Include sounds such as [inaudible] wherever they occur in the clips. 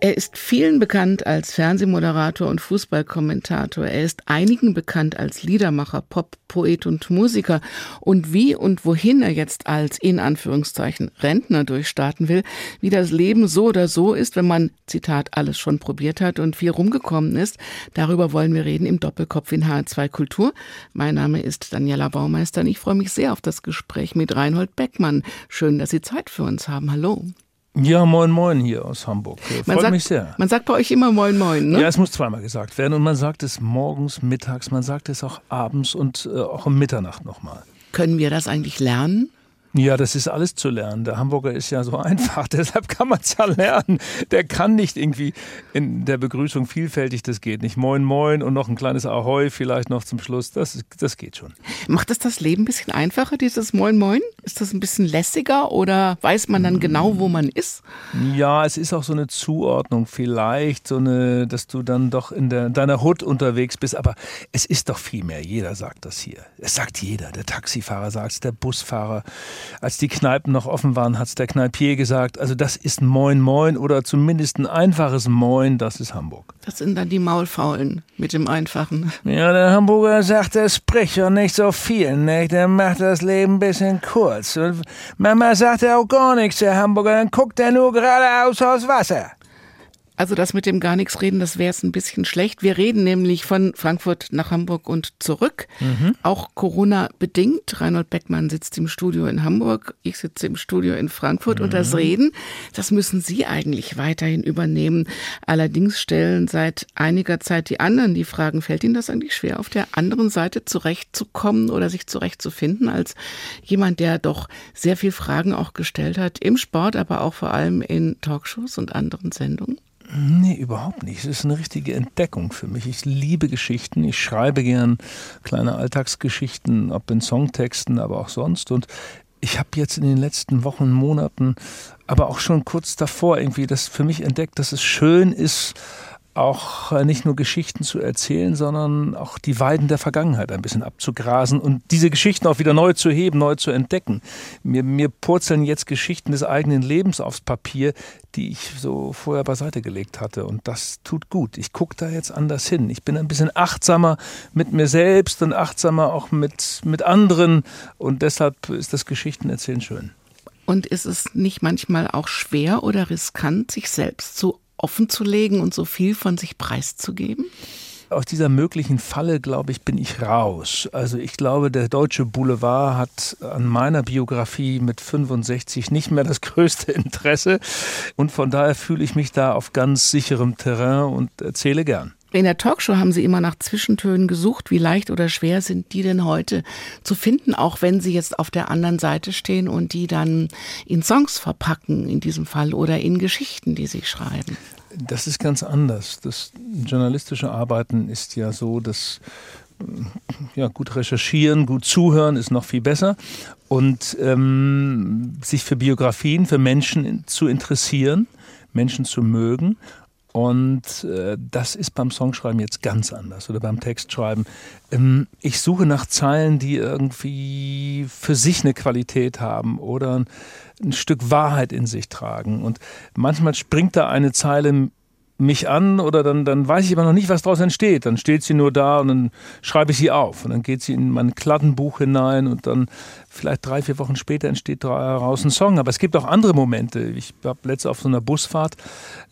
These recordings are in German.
er ist vielen bekannt als Fernsehmoderator und Fußballkommentator. Er ist einigen bekannt als Liedermacher, Pop, Poet und Musiker. Und wie und wohin er jetzt als in Anführungszeichen Rentner durchstarten will, wie das Leben so oder so ist, wenn man, Zitat, alles schon probiert hat und viel rumgekommen ist, darüber wollen wir reden im Doppelkopf in H2 Kultur. Mein Name ist Daniela Baumeister und ich freue mich sehr auf das Gespräch mit Reinhold Beckmann. Schön, dass Sie Zeit für uns haben. Hallo. Ja, moin moin hier aus Hamburg. Freut man sagt, mich sehr. Man sagt bei euch immer moin moin, ne? Ja, es muss zweimal gesagt werden und man sagt es morgens, mittags, man sagt es auch abends und äh, auch um Mitternacht nochmal. Können wir das eigentlich lernen? Ja, das ist alles zu lernen. Der Hamburger ist ja so [laughs] einfach, deshalb kann man es ja lernen. Der kann nicht irgendwie in der Begrüßung vielfältig, das geht nicht. Moin, moin und noch ein kleines Ahoi vielleicht noch zum Schluss, das, das geht schon. Macht es das Leben ein bisschen einfacher, dieses Moin, moin? Ist das ein bisschen lässiger oder weiß man dann genau, wo man ist? Ja, es ist auch so eine Zuordnung vielleicht, so eine, dass du dann doch in der, deiner Hut unterwegs bist, aber es ist doch viel mehr. Jeder sagt das hier. Es sagt jeder. Der Taxifahrer sagt es, der Busfahrer als die Kneipen noch offen waren, hat es der Kneipier gesagt, also das ist Moin Moin oder zumindest ein einfaches Moin, das ist Hamburg. Das sind dann die Maulfaulen mit dem Einfachen. Ja, der Hamburger sagt, er spricht ja nicht so viel, nicht? Der macht das Leben ein bisschen kurz. Und Mama sagt er auch gar nichts, der Hamburger, dann guckt er nur geradeaus aus Wasser. Also das mit dem gar nichts reden, das wäre jetzt ein bisschen schlecht. Wir reden nämlich von Frankfurt nach Hamburg und zurück. Mhm. Auch Corona bedingt. Reinhold Beckmann sitzt im Studio in Hamburg, ich sitze im Studio in Frankfurt mhm. und das mhm. Reden, das müssen Sie eigentlich weiterhin übernehmen. Allerdings stellen seit einiger Zeit die anderen die Fragen, fällt Ihnen das eigentlich schwer, auf der anderen Seite zurechtzukommen oder sich zurechtzufinden als jemand, der doch sehr viel Fragen auch gestellt hat im Sport, aber auch vor allem in Talkshows und anderen Sendungen? Nee, überhaupt nicht. Es ist eine richtige Entdeckung für mich. Ich liebe Geschichten. Ich schreibe gern kleine Alltagsgeschichten, ob in Songtexten, aber auch sonst. Und ich habe jetzt in den letzten Wochen, Monaten, aber auch schon kurz davor irgendwie das für mich entdeckt, dass es schön ist, auch äh, nicht nur Geschichten zu erzählen, sondern auch die Weiden der Vergangenheit ein bisschen abzugrasen und diese Geschichten auch wieder neu zu heben, neu zu entdecken. Mir, mir purzeln jetzt Geschichten des eigenen Lebens aufs Papier, die ich so vorher beiseite gelegt hatte. Und das tut gut. Ich gucke da jetzt anders hin. Ich bin ein bisschen achtsamer mit mir selbst und achtsamer auch mit, mit anderen. Und deshalb ist das Geschichtenerzählen schön. Und ist es nicht manchmal auch schwer oder riskant, sich selbst zu offen zu legen und so viel von sich preiszugeben? Aus dieser möglichen Falle, glaube ich, bin ich raus. Also ich glaube, der deutsche Boulevard hat an meiner Biografie mit 65 nicht mehr das [laughs] größte Interesse. Und von daher fühle ich mich da auf ganz sicherem Terrain und erzähle gern. In der Talkshow haben Sie immer nach Zwischentönen gesucht. Wie leicht oder schwer sind die denn heute zu finden, auch wenn Sie jetzt auf der anderen Seite stehen und die dann in Songs verpacken, in diesem Fall, oder in Geschichten, die Sie schreiben? Das ist ganz anders. Das journalistische Arbeiten ist ja so, dass ja, gut recherchieren, gut zuhören ist noch viel besser. Und ähm, sich für Biografien, für Menschen zu interessieren, Menschen zu mögen und äh, das ist beim Songschreiben jetzt ganz anders oder beim Textschreiben. Ähm, ich suche nach Zeilen, die irgendwie für sich eine Qualität haben oder ein, ein Stück Wahrheit in sich tragen. Und manchmal springt da eine Zeile mich an oder dann, dann weiß ich aber noch nicht, was daraus entsteht. Dann steht sie nur da und dann schreibe ich sie auf und dann geht sie in mein Kladdenbuch hinein und dann vielleicht drei, vier Wochen später entsteht daraus ein Song. Aber es gibt auch andere Momente. Ich habe letztens auf so einer Busfahrt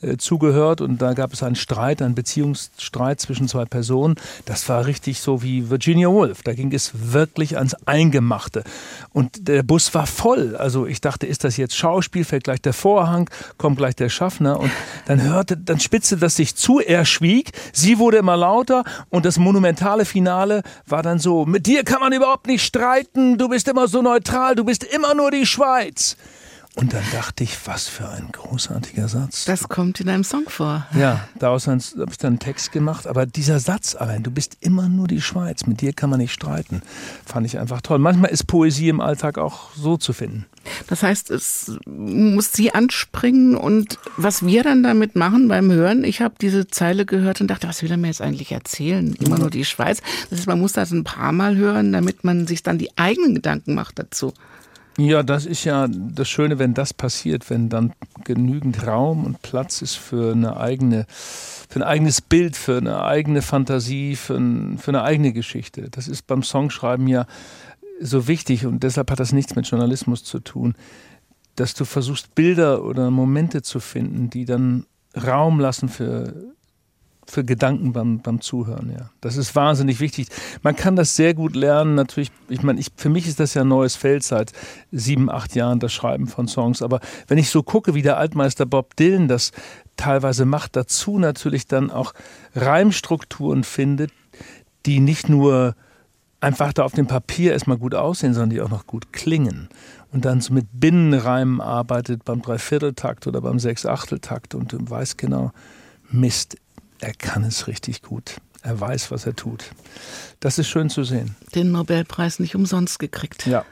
äh, zugehört und da gab es einen Streit, einen Beziehungsstreit zwischen zwei Personen. Das war richtig so wie Virginia Woolf. Da ging es wirklich ans Eingemachte. Und der Bus war voll. Also ich dachte, ist das jetzt Schauspiel? Fällt gleich der Vorhang, kommt gleich der Schaffner und dann hörte, dann spitzte das sich zu. Er schwieg, sie wurde immer lauter und das monumentale Finale war dann so: Mit dir kann man überhaupt nicht streiten. Du bist immer so neutral. Du bist immer nur die Schweiz. Und dann dachte ich, was für ein großartiger Satz. Das kommt in einem Song vor. Ja, daraus habe ich dann einen Text gemacht. Aber dieser Satz allein, du bist immer nur die Schweiz, mit dir kann man nicht streiten, fand ich einfach toll. Manchmal ist Poesie im Alltag auch so zu finden. Das heißt, es muss sie anspringen und was wir dann damit machen beim Hören, ich habe diese Zeile gehört und dachte, was will er mir jetzt eigentlich erzählen? Immer nur die Schweiz. Das heißt, man muss das ein paar Mal hören, damit man sich dann die eigenen Gedanken macht dazu. Ja, das ist ja das Schöne, wenn das passiert, wenn dann genügend Raum und Platz ist für eine eigene, für ein eigenes Bild, für eine eigene Fantasie, für, ein, für eine eigene Geschichte. Das ist beim Songschreiben ja so wichtig und deshalb hat das nichts mit Journalismus zu tun, dass du versuchst, Bilder oder Momente zu finden, die dann Raum lassen für für Gedanken beim, beim Zuhören, ja. Das ist wahnsinnig wichtig. Man kann das sehr gut lernen, natürlich. Ich meine, ich, für mich ist das ja ein neues Feld seit sieben, acht Jahren, das Schreiben von Songs. Aber wenn ich so gucke, wie der Altmeister Bob Dylan das teilweise macht, dazu natürlich dann auch Reimstrukturen findet, die nicht nur einfach da auf dem Papier erstmal gut aussehen, sondern die auch noch gut klingen. Und dann so mit Binnenreimen arbeitet beim Dreivierteltakt oder beim Sechsachteltakt und du weißt genau, Mist, er kann es richtig gut. Er weiß, was er tut. Das ist schön zu sehen. Den Nobelpreis nicht umsonst gekriegt. Ja.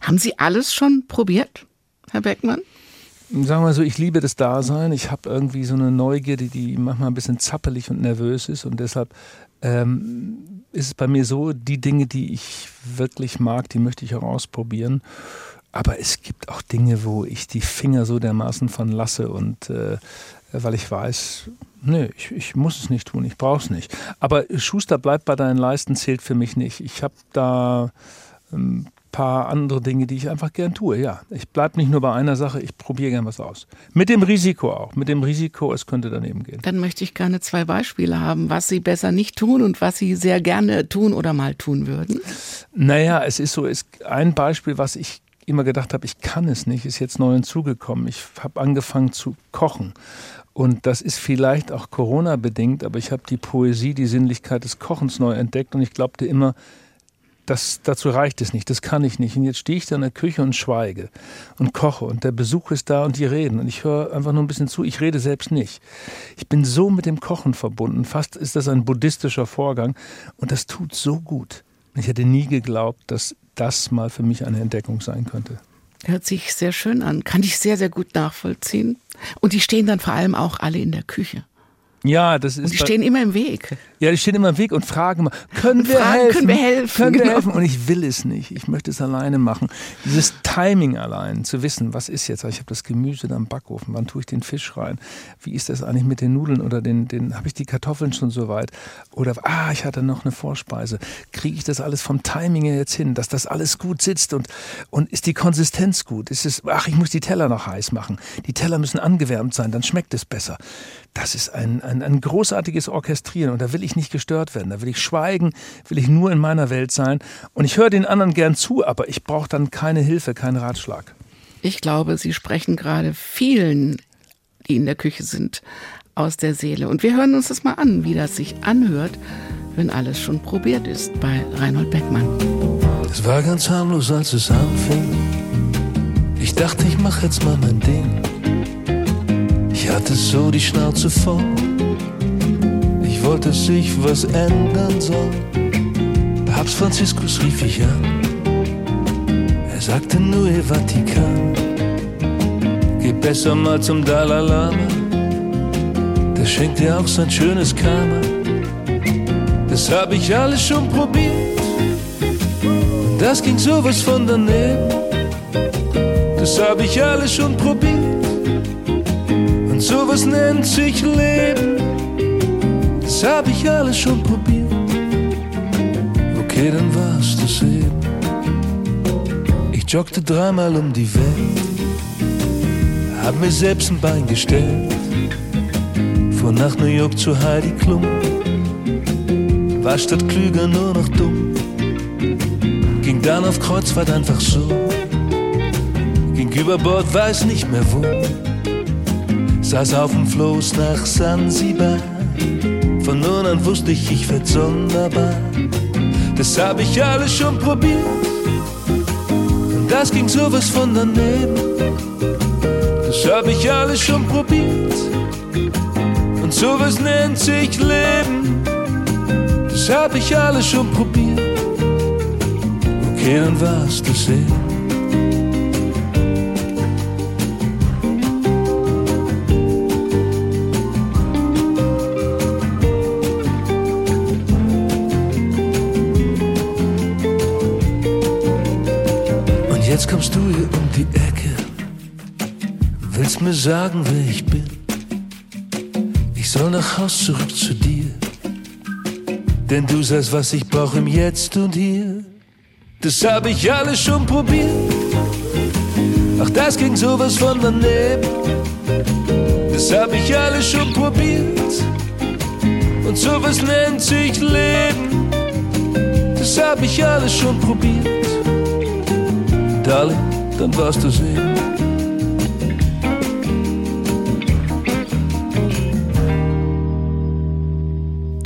Haben Sie alles schon probiert, Herr Beckmann? Sagen wir mal so, ich liebe das Dasein. Ich habe irgendwie so eine Neugierde, die manchmal ein bisschen zappelig und nervös ist. Und deshalb ähm, ist es bei mir so, die Dinge, die ich wirklich mag, die möchte ich auch ausprobieren. Aber es gibt auch Dinge, wo ich die Finger so dermaßen von lasse und äh, weil ich weiß, nee, ich, ich muss es nicht tun, ich brauche es nicht. Aber Schuster bleibt bei deinen Leisten zählt für mich nicht. Ich habe da ein paar andere Dinge, die ich einfach gern tue. Ja, ich bleibe nicht nur bei einer Sache, ich probiere gern was aus. Mit dem Risiko auch, mit dem Risiko, es könnte daneben gehen. Dann möchte ich gerne zwei Beispiele haben, was Sie besser nicht tun und was Sie sehr gerne tun oder mal tun würden. Naja, es ist so, ist ein Beispiel, was ich immer gedacht habe, ich kann es nicht, ist jetzt neu hinzugekommen. Ich habe angefangen zu kochen. Und das ist vielleicht auch Corona-bedingt, aber ich habe die Poesie, die Sinnlichkeit des Kochens neu entdeckt und ich glaubte immer, das, dazu reicht es nicht, das kann ich nicht. Und jetzt stehe ich da in der Küche und schweige und koche und der Besuch ist da und die reden und ich höre einfach nur ein bisschen zu, ich rede selbst nicht. Ich bin so mit dem Kochen verbunden, fast ist das ein buddhistischer Vorgang und das tut so gut. Ich hätte nie geglaubt, dass das mal für mich eine Entdeckung sein könnte. Hört sich sehr schön an. Kann ich sehr, sehr gut nachvollziehen. Und die stehen dann vor allem auch alle in der Küche. Ja, das ist. Und die stehen immer im Weg. Ja, die stehen immer im Weg und fragen immer, können wir fragen, helfen? Können wir helfen? Können genau. wir helfen? Und ich will es nicht. Ich möchte es alleine machen. Dieses Timing allein, zu wissen, was ist jetzt? Ich habe das Gemüse da im Backofen. Wann tue ich den Fisch rein? Wie ist das eigentlich mit den Nudeln oder den, den habe ich die Kartoffeln schon so weit? Oder ah, ich hatte noch eine Vorspeise. Kriege ich das alles vom Timing her jetzt hin, dass das alles gut sitzt und und ist die Konsistenz gut? Ist es? Ach, ich muss die Teller noch heiß machen. Die Teller müssen angewärmt sein, dann schmeckt es besser. Das ist ein, ein, ein großartiges Orchestrieren und da will ich nicht gestört werden. Da will ich schweigen, will ich nur in meiner Welt sein. Und ich höre den anderen gern zu, aber ich brauche dann keine Hilfe, keinen Ratschlag. Ich glaube, Sie sprechen gerade vielen, die in der Küche sind, aus der Seele. Und wir hören uns das mal an, wie das sich anhört, wenn alles schon probiert ist bei Reinhold Beckmann. Es war ganz harmlos, als es anfing. Ich dachte, ich mach jetzt mal mein Ding. Ich hatte so die Schnauze voll. Wollte, sich was ändern soll. Papst Franziskus rief ich an. Er sagte nur, ihr Vatikan. Geh besser mal zum Dalai Lama. Der schenkt dir auch sein schönes Karma. Das hab ich alles schon probiert. Und das ging sowas von daneben. Das hab ich alles schon probiert. Und sowas nennt sich Leben. Das hab ich alles schon probiert. Okay, dann war's das eben. Ich joggte dreimal um die Welt. Hab mir selbst ein Bein gestellt. Fuhr nach New York zu Heidi Klum. War statt klüger nur noch dumm. Ging dann auf Kreuzfahrt einfach so. Ging über Bord, weiß nicht mehr wo. Saß auf dem Floß nach Sansibar. Von nun an wusste ich, ich werd sonderbar. Das hab ich alles schon probiert. Und das ging sowas von daneben. Das hab ich alles schon probiert. Und sowas nennt sich Leben. Das hab ich alles schon probiert. Okay, dann war's das eben. Mir sagen, wer ich bin. Ich soll nach Haus zurück zu dir, denn du sagst, was ich brauche im Jetzt und Hier. Das hab ich alles schon probiert, ach das ging sowas von daneben. Das hab ich alles schon probiert und sowas nennt sich Leben. Das hab ich alles schon probiert. Darling, dann warst du sehen.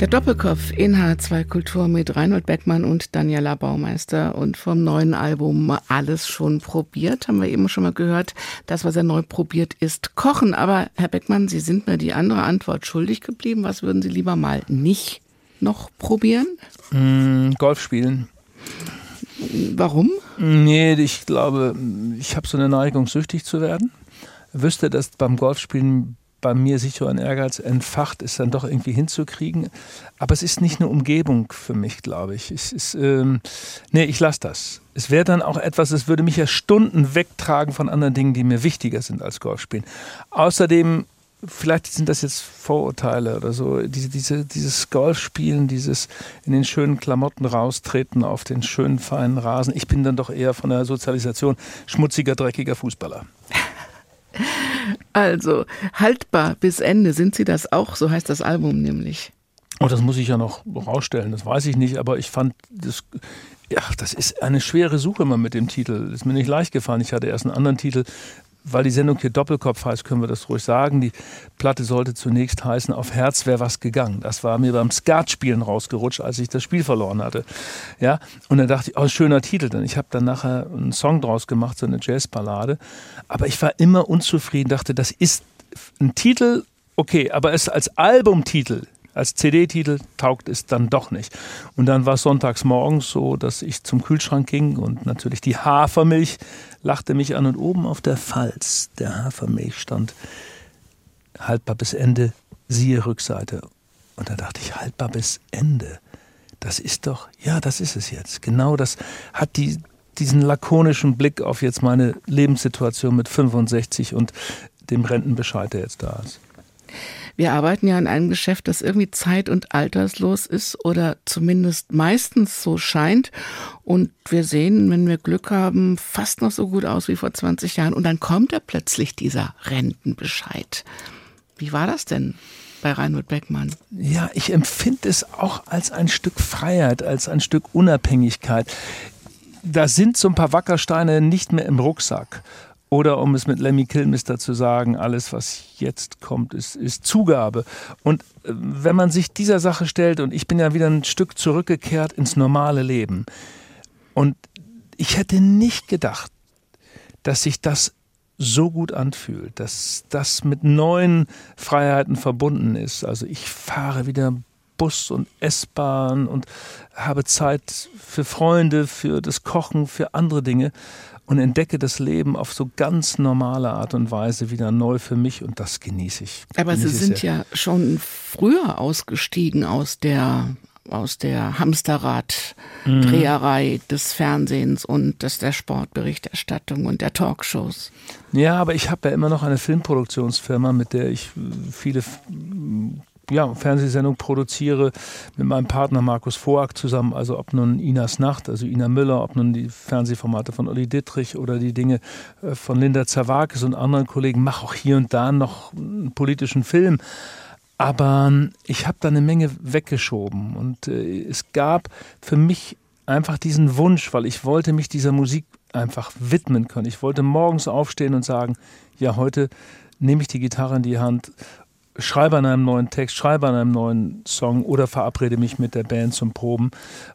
Der Doppelkopf in H2 Kultur mit Reinhold Beckmann und Daniela Baumeister und vom neuen Album Alles schon probiert, haben wir eben schon mal gehört. Das, was er neu probiert, ist Kochen. Aber Herr Beckmann, Sie sind mir die andere Antwort schuldig geblieben. Was würden Sie lieber mal nicht noch probieren? Mm, Golf spielen. Warum? Nee, ich glaube, ich habe so eine Neigung, süchtig zu werden. Wüsste, dass beim Golfspielen bei mir sich so ein Ehrgeiz entfacht ist, dann doch irgendwie hinzukriegen. Aber es ist nicht eine Umgebung für mich, glaube ich. Es ist, ähm, nee, ich lasse das. Es wäre dann auch etwas, es würde mich ja Stunden wegtragen von anderen Dingen, die mir wichtiger sind als Golfspielen. Außerdem vielleicht sind das jetzt Vorurteile oder so, diese, diese, dieses Golfspielen, dieses in den schönen Klamotten raustreten auf den schönen feinen Rasen. Ich bin dann doch eher von der Sozialisation schmutziger, dreckiger Fußballer. [laughs] Also, haltbar bis Ende, sind Sie das auch? So heißt das Album nämlich. Oh, das muss ich ja noch rausstellen, das weiß ich nicht, aber ich fand das. Ja, das ist eine schwere Suche immer mit dem Titel. Ist mir nicht leicht gefallen. Ich hatte erst einen anderen Titel, weil die Sendung hier Doppelkopf heißt, können wir das ruhig sagen. Die Platte sollte zunächst heißen, auf Herz wäre was gegangen. Das war mir beim Skatspielen rausgerutscht, als ich das Spiel verloren hatte. Ja, und dann dachte ich, oh, schöner Titel. Denn ich habe dann nachher einen Song draus gemacht, so eine Jazzballade. Aber ich war immer unzufrieden, dachte, das ist ein Titel, okay, aber es als Albumtitel als CD-Titel taugt es dann doch nicht. Und dann war es sonntags morgens so, dass ich zum Kühlschrank ging und natürlich die Hafermilch lachte mich an und oben auf der Falz der Hafermilch stand haltbar bis Ende, siehe Rückseite. Und da dachte ich, haltbar bis Ende. Das ist doch, ja, das ist es jetzt. Genau das hat die, diesen lakonischen Blick auf jetzt meine Lebenssituation mit 65 und dem Rentenbescheid, der jetzt da ist. Wir arbeiten ja in einem Geschäft, das irgendwie zeit- und alterslos ist oder zumindest meistens so scheint. Und wir sehen, wenn wir Glück haben, fast noch so gut aus wie vor 20 Jahren. Und dann kommt ja plötzlich dieser Rentenbescheid. Wie war das denn? bei Reinhold Beckmann? Ja, ich empfinde es auch als ein Stück Freiheit, als ein Stück Unabhängigkeit. Da sind so ein paar Wackersteine nicht mehr im Rucksack. Oder um es mit Lemmy Kilmister zu sagen, alles, was jetzt kommt, ist, ist Zugabe. Und äh, wenn man sich dieser Sache stellt, und ich bin ja wieder ein Stück zurückgekehrt ins normale Leben, und ich hätte nicht gedacht, dass sich das so gut anfühlt, dass das mit neuen Freiheiten verbunden ist. Also ich fahre wieder Bus und S-Bahn und habe Zeit für Freunde, für das Kochen, für andere Dinge und entdecke das Leben auf so ganz normale Art und Weise wieder neu für mich und das genieße ich. Aber genieße Sie sind ja schon früher ausgestiegen aus der aus der Hamsterrad-Dreherei mhm. des Fernsehens und des, der Sportberichterstattung und der Talkshows. Ja, aber ich habe ja immer noch eine Filmproduktionsfirma, mit der ich viele ja, Fernsehsendung produziere mit meinem Partner Markus Voag zusammen, also ob nun Inas Nacht, also Ina Müller, ob nun die Fernsehformate von Olli Dittrich oder die Dinge äh, von Linda Zerwakis und anderen Kollegen, mache auch hier und da noch einen politischen Film. Aber ähm, ich habe da eine Menge weggeschoben und äh, es gab für mich einfach diesen Wunsch, weil ich wollte mich dieser Musik einfach widmen können. Ich wollte morgens aufstehen und sagen, ja, heute nehme ich die Gitarre in die Hand schreibe an einem neuen Text, schreibe an einem neuen Song oder verabrede mich mit der Band zum Proben.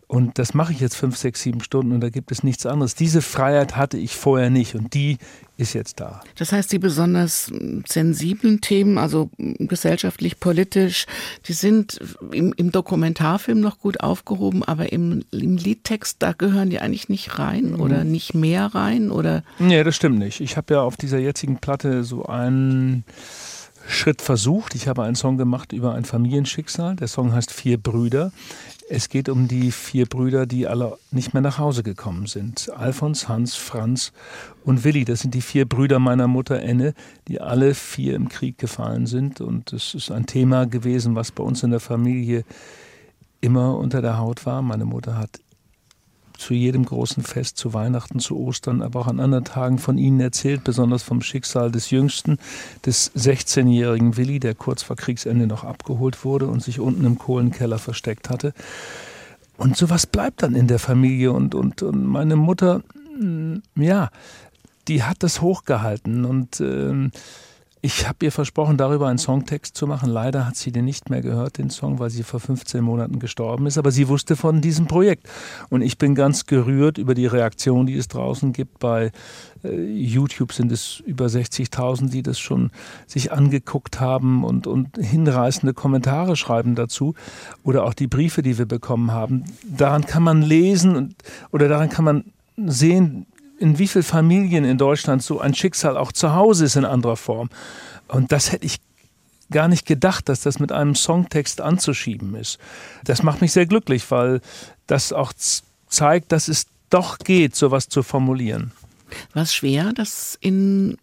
Und das mache ich jetzt fünf, sechs, sieben Stunden und da gibt es nichts anderes. Diese Freiheit hatte ich vorher nicht und die ist jetzt da. Das heißt, die besonders sensiblen Themen, also gesellschaftlich, politisch, die sind im, im Dokumentarfilm noch gut aufgehoben, aber im, im, Liedtext, da gehören die eigentlich nicht rein oder mhm. nicht mehr rein? Oder? Nee, das stimmt nicht. Ich habe ja auf dieser jetzigen Platte so einen Schritt versucht. Ich habe einen Song gemacht über ein Familienschicksal. Der Song heißt Vier Brüder. Es geht um die vier Brüder, die alle nicht mehr nach Hause gekommen sind. Alfons, Hans, Franz und Willi. Das sind die vier Brüder meiner Mutter Enne, die alle vier im Krieg gefallen sind. Und es ist ein Thema gewesen, was bei uns in der Familie immer unter der Haut war. Meine Mutter hat zu jedem großen Fest, zu Weihnachten, zu Ostern, aber auch an anderen Tagen von ihnen erzählt, besonders vom Schicksal des Jüngsten, des 16-jährigen Willi, der kurz vor Kriegsende noch abgeholt wurde und sich unten im Kohlenkeller versteckt hatte. Und sowas bleibt dann in der Familie und, und, und meine Mutter, mm, ja, die hat das hochgehalten und äh, ich habe ihr versprochen, darüber einen Songtext zu machen. Leider hat sie den nicht mehr gehört, den Song, weil sie vor 15 Monaten gestorben ist. Aber sie wusste von diesem Projekt. Und ich bin ganz gerührt über die Reaktion, die es draußen gibt. Bei äh, YouTube sind es über 60.000, die das schon sich angeguckt haben und, und hinreißende Kommentare schreiben dazu. Oder auch die Briefe, die wir bekommen haben. Daran kann man lesen und, oder daran kann man sehen, in wie vielen Familien in Deutschland so ein Schicksal auch zu Hause ist in anderer Form. Und das hätte ich gar nicht gedacht, dass das mit einem Songtext anzuschieben ist. Das macht mich sehr glücklich, weil das auch zeigt, dass es doch geht, sowas zu formulieren. War es schwer, das in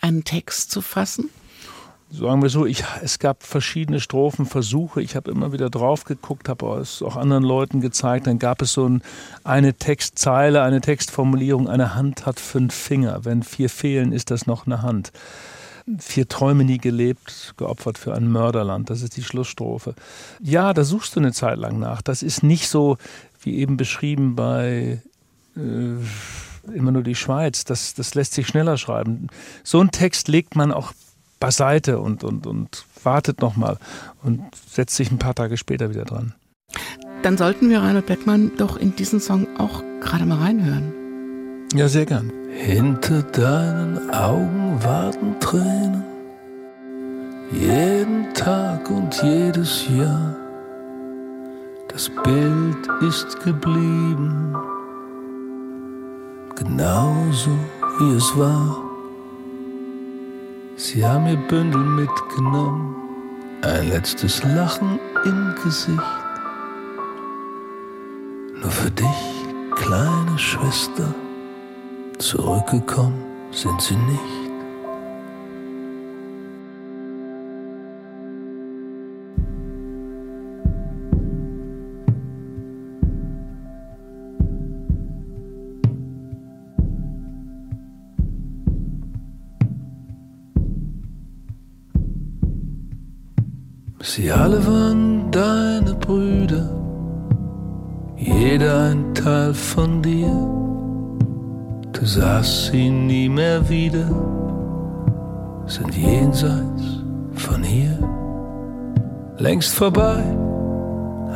einen Text zu fassen? Sagen wir so, ich, es gab verschiedene Strophenversuche. Ich habe immer wieder drauf geguckt, habe es auch anderen Leuten gezeigt. Dann gab es so ein, eine Textzeile, eine Textformulierung. Eine Hand hat fünf Finger. Wenn vier fehlen, ist das noch eine Hand. Vier Träume nie gelebt, geopfert für ein Mörderland. Das ist die Schlussstrophe. Ja, da suchst du eine Zeit lang nach. Das ist nicht so, wie eben beschrieben bei äh, immer nur die Schweiz. Das, das lässt sich schneller schreiben. So einen Text legt man auch beiseite und, und, und wartet nochmal und setzt sich ein paar Tage später wieder dran. Dann sollten wir Reinhold Beckmann doch in diesen Song auch gerade mal reinhören. Ja, sehr gern. Hinter deinen Augen warten Tränen, jeden Tag und jedes Jahr. Das Bild ist geblieben, genauso wie es war. Sie haben ihr Bündel mitgenommen, ein letztes Lachen im Gesicht. Nur für dich, kleine Schwester, zurückgekommen sind sie nicht. Sie alle waren deine Brüder, jeder ein Teil von dir. Du sahst sie nie mehr wieder, sind jenseits von hier, längst vorbei,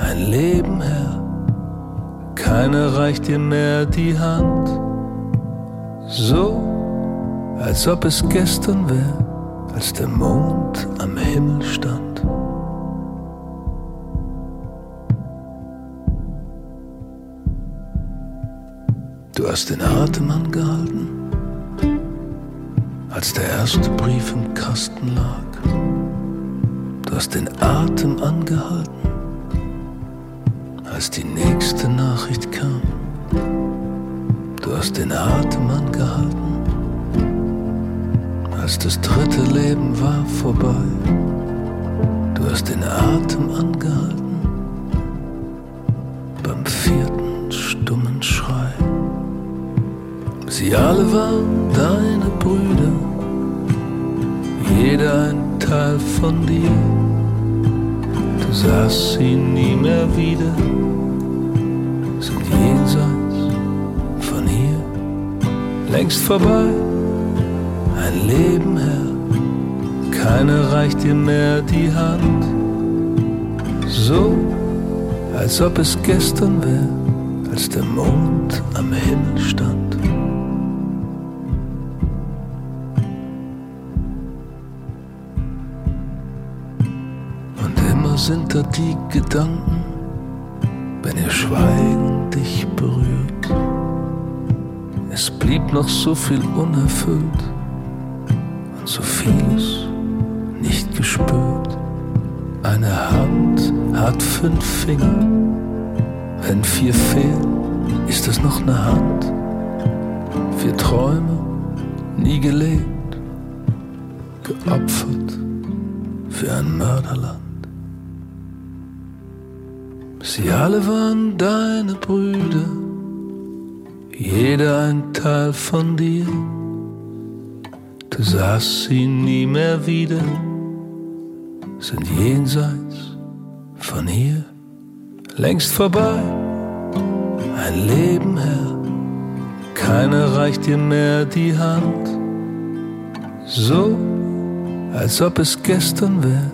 ein Leben her. Keiner reicht dir mehr die Hand, so als ob es gestern wäre, als der Mond am Himmel stand. Du hast den Atem angehalten, als der erste Brief im Kasten lag. Du hast den Atem angehalten, als die nächste Nachricht kam. Du hast den Atem angehalten, als das dritte Leben war vorbei. Du hast den Atem angehalten Sie alle waren deine Brüder, jeder ein Teil von dir. Du sahst sie nie mehr wieder, sind jenseits von hier, längst vorbei, ein Leben her. Keiner reicht dir mehr die Hand. So, als ob es gestern wäre, als der Mond am Himmel stand. Die Gedanken, wenn ihr Schweigen dich berührt. Es blieb noch so viel unerfüllt und so vieles nicht gespürt. Eine Hand hat fünf Finger, wenn vier fehlen, ist es noch eine Hand. Vier Träume, nie gelebt, geopfert für ein Mörderland. Sie alle waren deine Brüder, jeder ein Teil von dir. Du sahst sie nie mehr wieder, sind jenseits von hier, längst vorbei, ein Leben her, keiner reicht dir mehr die Hand, so als ob es gestern wäre,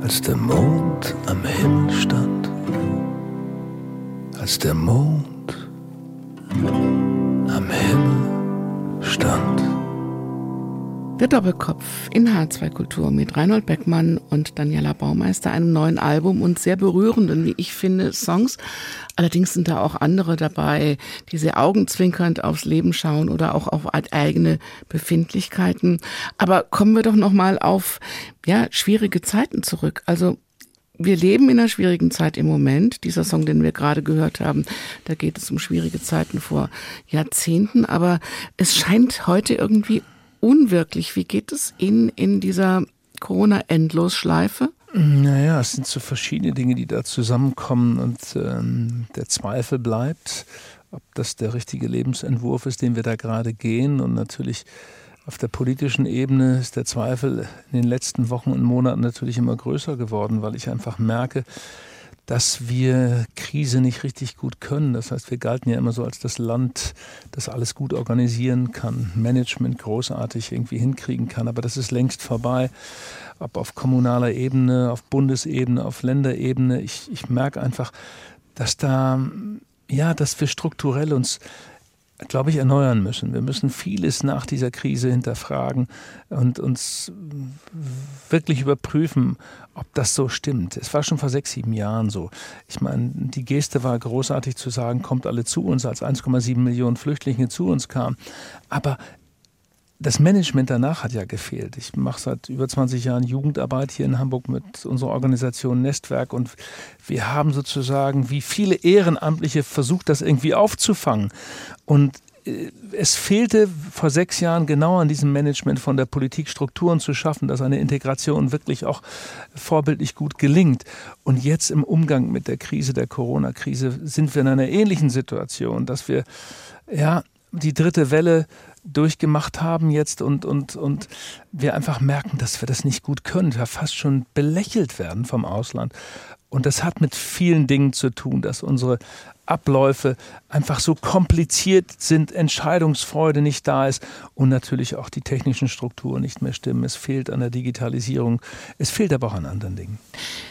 als der Mond am Himmel stand als der Mond am Himmel stand. Der Doppelkopf in H2 Kultur mit Reinhold Beckmann und Daniela Baumeister, einem neuen Album und sehr berührenden, wie ich finde, Songs. Allerdings sind da auch andere dabei, die sehr augenzwinkernd aufs Leben schauen oder auch auf eigene Befindlichkeiten. Aber kommen wir doch noch mal auf ja schwierige Zeiten zurück. Also wir leben in einer schwierigen Zeit im Moment. Dieser Song, den wir gerade gehört haben, da geht es um schwierige Zeiten vor Jahrzehnten, aber es scheint heute irgendwie unwirklich. Wie geht es Ihnen in dieser Corona-Endlosschleife? Naja, es sind so verschiedene Dinge, die da zusammenkommen und ähm, der Zweifel bleibt, ob das der richtige Lebensentwurf ist, den wir da gerade gehen und natürlich auf der politischen Ebene ist der Zweifel in den letzten Wochen und Monaten natürlich immer größer geworden, weil ich einfach merke, dass wir Krise nicht richtig gut können. Das heißt, wir galten ja immer so als das Land, das alles gut organisieren kann, Management großartig irgendwie hinkriegen kann. Aber das ist längst vorbei. Ob auf kommunaler Ebene, auf Bundesebene, auf Länderebene. Ich, ich merke einfach, dass da, ja, dass wir strukturell uns glaube ich, erneuern müssen. Wir müssen vieles nach dieser Krise hinterfragen und uns wirklich überprüfen, ob das so stimmt. Es war schon vor sechs, sieben Jahren so. Ich meine, die Geste war großartig zu sagen, kommt alle zu uns, als 1,7 Millionen Flüchtlinge zu uns kamen. Aber das Management danach hat ja gefehlt. Ich mache seit über 20 Jahren Jugendarbeit hier in Hamburg mit unserer Organisation Nestwerk und wir haben sozusagen wie viele Ehrenamtliche versucht, das irgendwie aufzufangen. Und äh, es fehlte vor sechs Jahren genau an diesem Management von der Politik Strukturen zu schaffen, dass eine Integration wirklich auch vorbildlich gut gelingt. Und jetzt im Umgang mit der Krise, der Corona-Krise, sind wir in einer ähnlichen Situation, dass wir ja die dritte Welle durchgemacht haben jetzt und, und, und wir einfach merken, dass wir das nicht gut können, wir fast schon belächelt werden vom Ausland. Und das hat mit vielen Dingen zu tun, dass unsere Abläufe einfach so kompliziert sind, Entscheidungsfreude nicht da ist und natürlich auch die technischen Strukturen nicht mehr stimmen. Es fehlt an der Digitalisierung, es fehlt aber auch an anderen Dingen.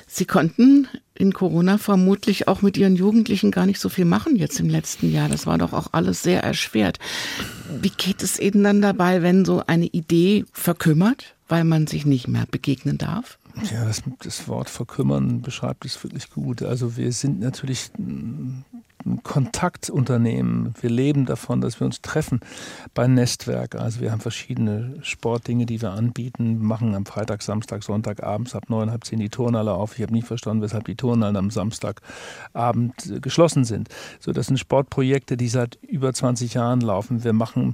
Sie konnten in Corona vermutlich auch mit Ihren Jugendlichen gar nicht so viel machen jetzt im letzten Jahr. Das war doch auch alles sehr erschwert. Wie geht es Ihnen dann dabei, wenn so eine Idee verkümmert, weil man sich nicht mehr begegnen darf? Ja, das, das Wort verkümmern beschreibt es wirklich gut. Also wir sind natürlich Kontaktunternehmen. Wir leben davon, dass wir uns treffen bei Nestwerk. Also wir haben verschiedene Sportdinge, die wir anbieten, wir machen am Freitag, Samstag, Sonntag abends ab neun, halb zehn die Turnhalle auf. Ich habe nicht verstanden, weshalb die Turnhallen am Samstagabend geschlossen sind. So, das sind Sportprojekte, die seit über 20 Jahren laufen. Wir machen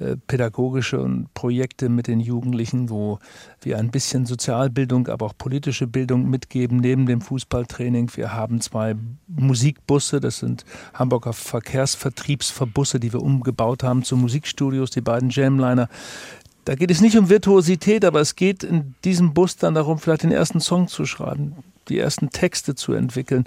äh, pädagogische Projekte mit den Jugendlichen, wo wir ein bisschen Sozialbildung, aber auch politische Bildung mitgeben neben dem Fußballtraining. Wir haben zwei Musikbusse, das sind Hamburger Verkehrsvertriebsverbusse, die wir umgebaut haben zu Musikstudios, die beiden Jamliner. Da geht es nicht um Virtuosität, aber es geht in diesem Bus dann darum, vielleicht den ersten Song zu schreiben, die ersten Texte zu entwickeln.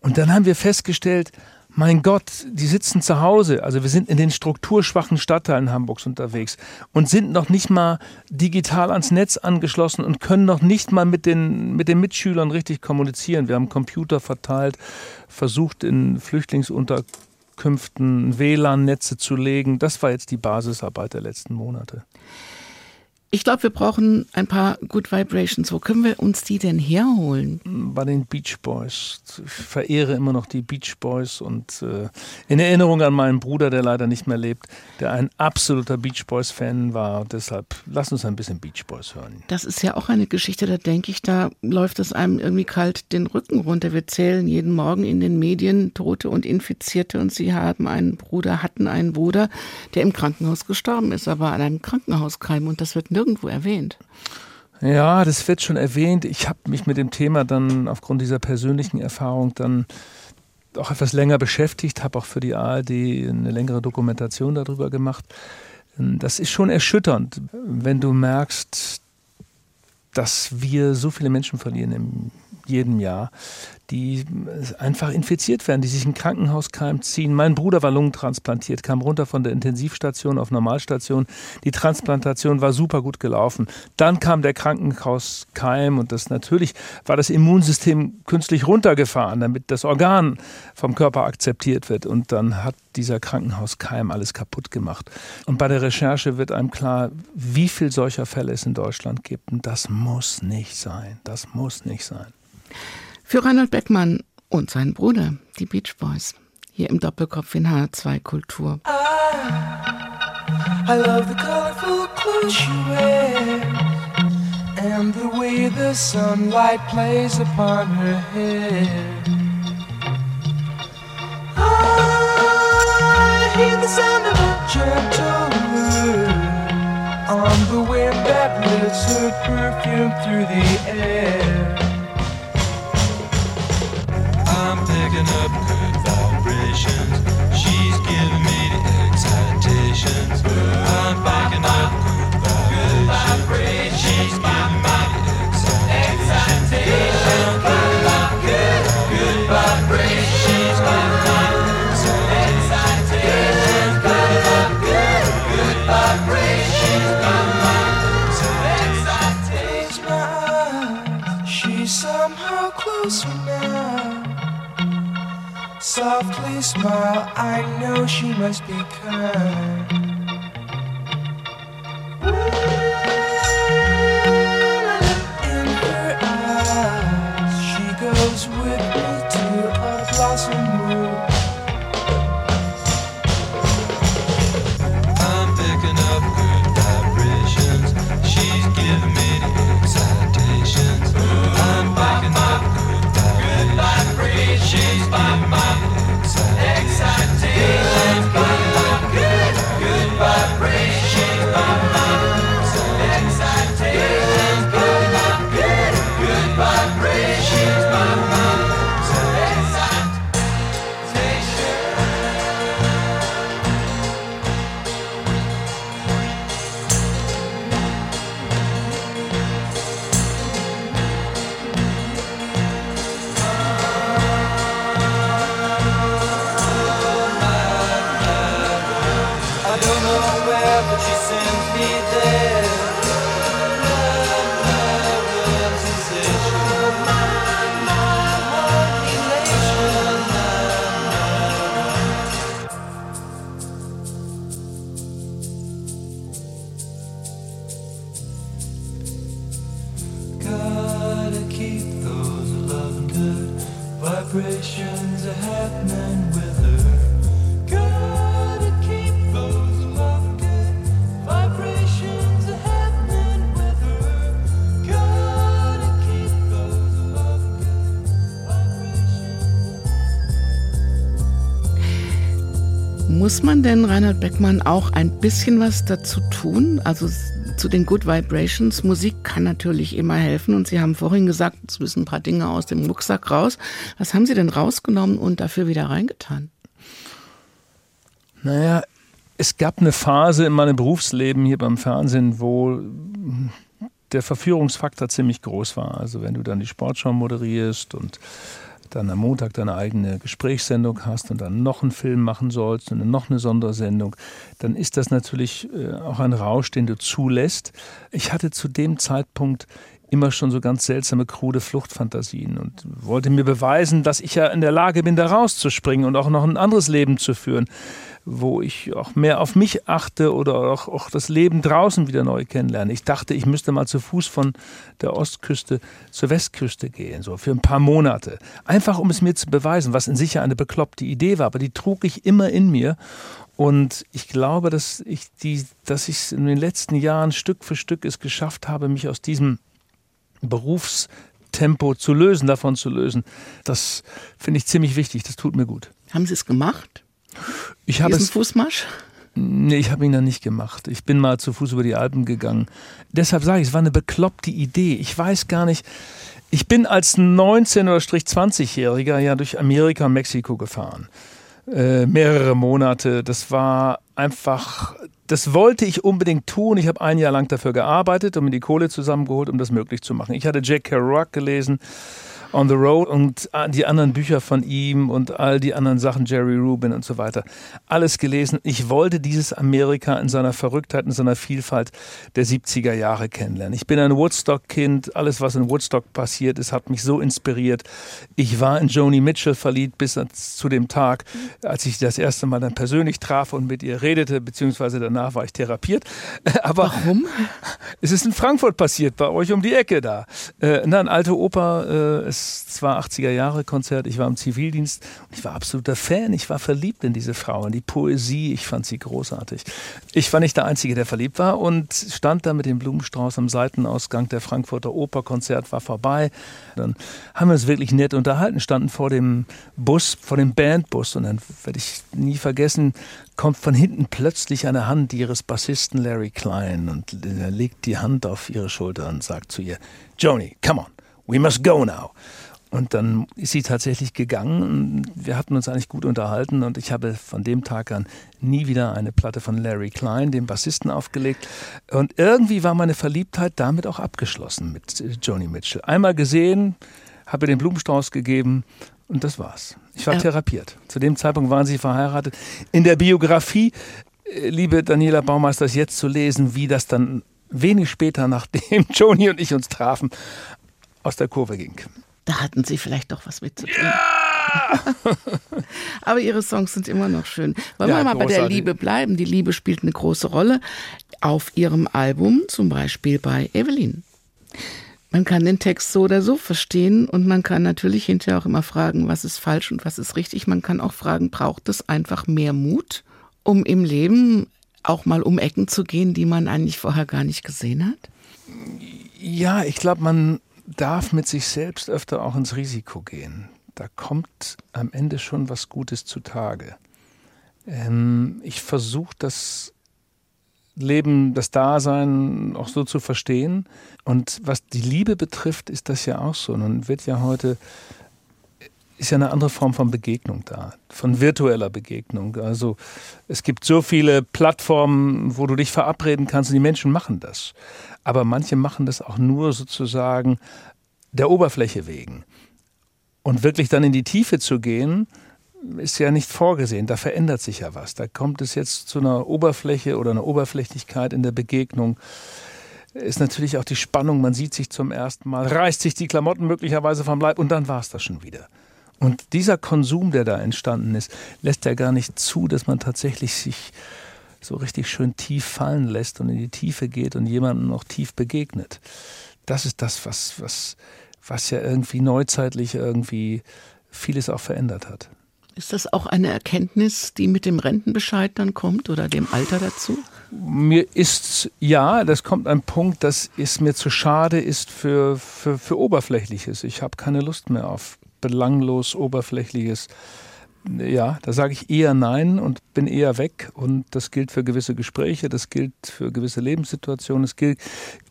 Und dann haben wir festgestellt, mein Gott, die sitzen zu Hause. Also wir sind in den strukturschwachen Stadtteilen Hamburgs unterwegs und sind noch nicht mal digital ans Netz angeschlossen und können noch nicht mal mit den, mit den Mitschülern richtig kommunizieren. Wir haben Computer verteilt, versucht in Flüchtlingsunterkünften WLAN-Netze zu legen. Das war jetzt die Basisarbeit der letzten Monate. Ich glaube, wir brauchen ein paar Good Vibrations. Wo können wir uns die denn herholen? Bei den Beach Boys. Ich verehre immer noch die Beach Boys und äh, in Erinnerung an meinen Bruder, der leider nicht mehr lebt, der ein absoluter Beach Boys Fan war. Deshalb lass uns ein bisschen Beach Boys hören. Das ist ja auch eine Geschichte, da denke ich, da läuft es einem irgendwie kalt den Rücken runter. Wir zählen jeden Morgen in den Medien Tote und Infizierte und sie haben einen Bruder, hatten einen Bruder, der im Krankenhaus gestorben ist, aber an einem Krankenhauskeim und das wird nirgendwo nirgendwo erwähnt. Ja, das wird schon erwähnt. Ich habe mich mit dem Thema dann aufgrund dieser persönlichen Erfahrung dann auch etwas länger beschäftigt, habe auch für die ARD eine längere Dokumentation darüber gemacht. Das ist schon erschütternd, wenn du merkst, dass wir so viele Menschen verlieren im jedem Jahr, die einfach infiziert werden, die sich in Krankenhauskeim ziehen. Mein Bruder war lungentransplantiert, kam runter von der Intensivstation auf Normalstation. Die Transplantation war super gut gelaufen. Dann kam der Krankenhauskeim und das natürlich war das Immunsystem künstlich runtergefahren, damit das Organ vom Körper akzeptiert wird. Und dann hat dieser Krankenhauskeim alles kaputt gemacht. Und bei der Recherche wird einem klar, wie viel solcher Fälle es in Deutschland gibt. Und das muss nicht sein. Das muss nicht sein. Für Reinhold Beckmann und seinen Bruder, die Beach Boys, hier im Doppelkopf in H2 Kultur. I, I love the colorful clothes she wears and the way the sunlight plays upon her hair. I hear the sound of a gentle on the wind that lifts her perfume through the air. Picking up good vibrations. She's giving me the excitations. Know she man denn, Reinhard Beckmann, auch ein bisschen was dazu tun? Also zu den Good Vibrations. Musik kann natürlich immer helfen. Und Sie haben vorhin gesagt, es müssen ein paar Dinge aus dem Rucksack raus. Was haben Sie denn rausgenommen und dafür wieder reingetan? Naja, es gab eine Phase in meinem Berufsleben hier beim Fernsehen, wo der Verführungsfaktor ziemlich groß war. Also wenn du dann die Sportschau moderierst und dann am Montag deine eigene Gesprächssendung hast und dann noch einen Film machen sollst und noch eine Sondersendung, dann ist das natürlich äh, auch ein Rausch, den du zulässt. Ich hatte zu dem Zeitpunkt immer schon so ganz seltsame, krude Fluchtfantasien und wollte mir beweisen, dass ich ja in der Lage bin, da rauszuspringen und auch noch ein anderes Leben zu führen, wo ich auch mehr auf mich achte oder auch, auch das Leben draußen wieder neu kennenlerne. Ich dachte, ich müsste mal zu Fuß von der Ostküste zur Westküste gehen, so für ein paar Monate. Einfach um es mir zu beweisen, was in sich ja eine bekloppte Idee war, aber die trug ich immer in mir. Und ich glaube, dass ich die, dass ich in den letzten Jahren Stück für Stück es geschafft habe, mich aus diesem Berufstempo zu lösen, davon zu lösen. Das finde ich ziemlich wichtig. Das tut mir gut. Haben Sie es gemacht? Ich habe es. Fußmarsch? Nee, ich habe ihn dann nicht gemacht. Ich bin mal zu Fuß über die Alpen gegangen. Deshalb sage ich, es war eine bekloppte Idee. Ich weiß gar nicht. Ich bin als 19- oder 20-Jähriger ja durch Amerika und Mexiko gefahren. Äh, mehrere Monate. Das war einfach das wollte ich unbedingt tun. Ich habe ein Jahr lang dafür gearbeitet und mir die Kohle zusammengeholt, um das möglich zu machen. Ich hatte Jack Kerouac gelesen On the Road und ah, die anderen Bücher von ihm und all die anderen Sachen, Jerry Rubin und so weiter. Alles gelesen. Ich wollte dieses Amerika in seiner Verrücktheit, in seiner Vielfalt der 70er Jahre kennenlernen. Ich bin ein Woodstock-Kind. Alles, was in Woodstock passiert ist, hat mich so inspiriert. Ich war in Joni Mitchell verliebt bis zu dem Tag, als ich das erste Mal dann persönlich traf und mit ihr redete, beziehungsweise danach war ich therapiert. [laughs] Aber Warum? Es ist in Frankfurt passiert, bei euch um die Ecke da. Äh, na, eine alte Oper, äh, es war 80er Jahre Konzert, ich war im Zivildienst und ich war absoluter Fan, ich war verliebt in diese Frau, in die Poesie, ich fand sie großartig. Ich war nicht der Einzige, der verliebt war und stand da mit dem Blumenstrauß am Seitenausgang der Frankfurter Operkonzert war vorbei. Dann haben wir uns wirklich nett unterhalten, standen vor dem Bus, vor dem Bandbus und dann werde ich nie vergessen, kommt von hinten plötzlich eine Hand ihres Bassisten Larry Klein und er legt die Hand auf ihre Schulter und sagt zu ihr, Joni, come on, we must go now. Und dann ist sie tatsächlich gegangen. Wir hatten uns eigentlich gut unterhalten und ich habe von dem Tag an nie wieder eine Platte von Larry Klein, dem Bassisten, aufgelegt. Und irgendwie war meine Verliebtheit damit auch abgeschlossen mit äh, Joni Mitchell. Einmal gesehen, habe den Blumenstrauß gegeben und das war's. Ich war ja. therapiert. Zu dem Zeitpunkt waren sie verheiratet. In der Biografie, äh, liebe Daniela Baumeister, ist jetzt zu lesen, wie das dann wenig später, [laughs] nachdem Joni und ich uns trafen, aus der Kurve ging. Da hatten Sie vielleicht doch was mit zu tun. Ja! [laughs] Aber Ihre Songs sind immer noch schön. Wollen ja, wir mal bei der Liebe bleiben? Die Liebe spielt eine große Rolle auf Ihrem Album, zum Beispiel bei Evelyn. Man kann den Text so oder so verstehen und man kann natürlich hinterher auch immer fragen, was ist falsch und was ist richtig. Man kann auch fragen, braucht es einfach mehr Mut, um im Leben auch mal um Ecken zu gehen, die man eigentlich vorher gar nicht gesehen hat? Ja, ich glaube, man darf mit sich selbst öfter auch ins Risiko gehen. Da kommt am Ende schon was Gutes zutage. Ähm, ich versuche das Leben, das Dasein auch so zu verstehen. Und was die Liebe betrifft, ist das ja auch so. Nun wird ja heute ist ja eine andere Form von Begegnung da, von virtueller Begegnung. Also es gibt so viele Plattformen, wo du dich verabreden kannst und die Menschen machen das. Aber manche machen das auch nur sozusagen der Oberfläche wegen. Und wirklich dann in die Tiefe zu gehen, ist ja nicht vorgesehen. Da verändert sich ja was. Da kommt es jetzt zu einer Oberfläche oder einer Oberflächlichkeit in der Begegnung. Ist natürlich auch die Spannung. Man sieht sich zum ersten Mal, reißt sich die Klamotten möglicherweise vom Leib und dann war es das schon wieder. Und dieser Konsum, der da entstanden ist, lässt ja gar nicht zu, dass man tatsächlich sich so richtig schön tief fallen lässt und in die Tiefe geht und jemandem noch tief begegnet. Das ist das, was, was, was ja irgendwie neuzeitlich irgendwie vieles auch verändert hat. Ist das auch eine Erkenntnis, die mit dem Rentenbescheid dann kommt oder dem Alter dazu? Mir ist, ja, das kommt ein Punkt, dass es mir zu schade ist für, für, für Oberflächliches. Ich habe keine Lust mehr auf belanglos Oberflächliches ja, da sage ich eher nein und bin eher weg. Und das gilt für gewisse Gespräche, das gilt für gewisse Lebenssituationen, es gilt,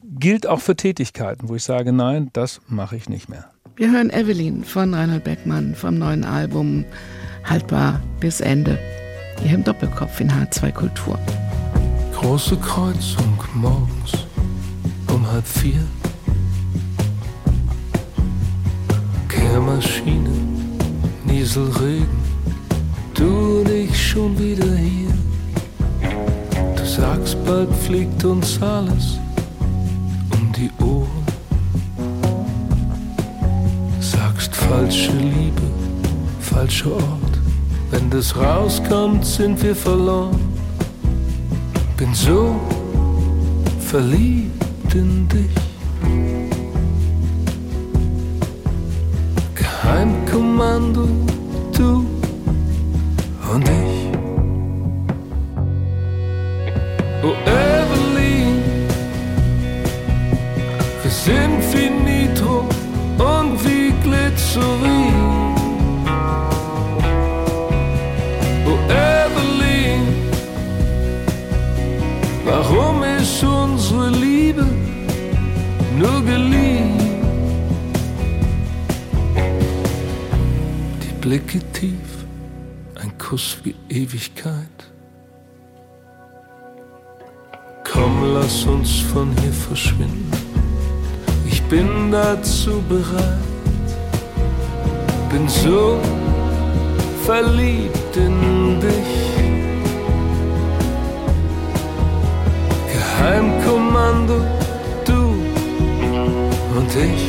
gilt auch für Tätigkeiten, wo ich sage, nein, das mache ich nicht mehr. Wir hören Evelyn von Reinhold Beckmann vom neuen Album Haltbar bis Ende. Hier im Doppelkopf in H2 Kultur. Große Kreuzung morgens um halb vier. Kehrmaschine Nieselregen, du und ich schon wieder hier. Du sagst, bald fliegt uns alles um die Ohren. Sagst falsche Liebe, falscher Ort. Wenn das rauskommt, sind wir verloren. Bin so verliebt in dich. Geheimkommando, dazu bereit. Bin so verliebt in dich. Geheimkommando, du und ich.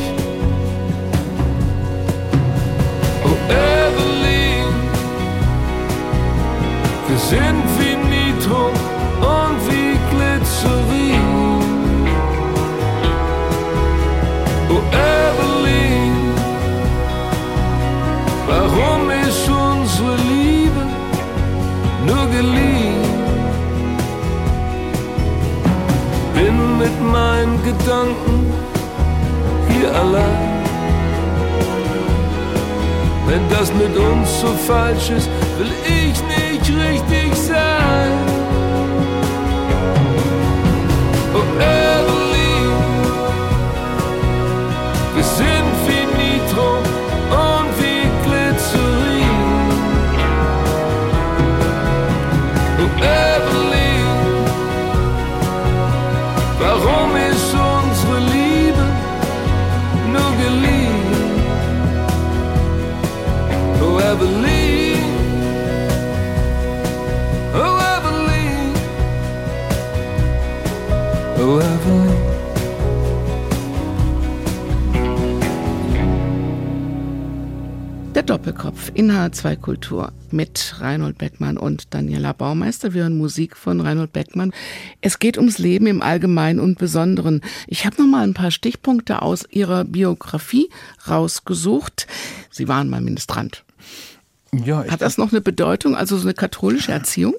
Oh Evelyn, wir sind warum ist unsere Liebe nur geliehen? Bin mit meinen Gedanken hier allein. Wenn das mit uns so falsch ist, will ich nicht richtig sein. Oh Evelyn, Doppelkopf in H2 Kultur mit Reinhold Beckmann und Daniela Baumeister. Wir hören Musik von Reinhold Beckmann. Es geht ums Leben im Allgemeinen und Besonderen. Ich habe noch mal ein paar Stichpunkte aus Ihrer Biografie rausgesucht. Sie waren mal Ministrant. Ja, Hat das noch eine Bedeutung, also so eine katholische Erziehung?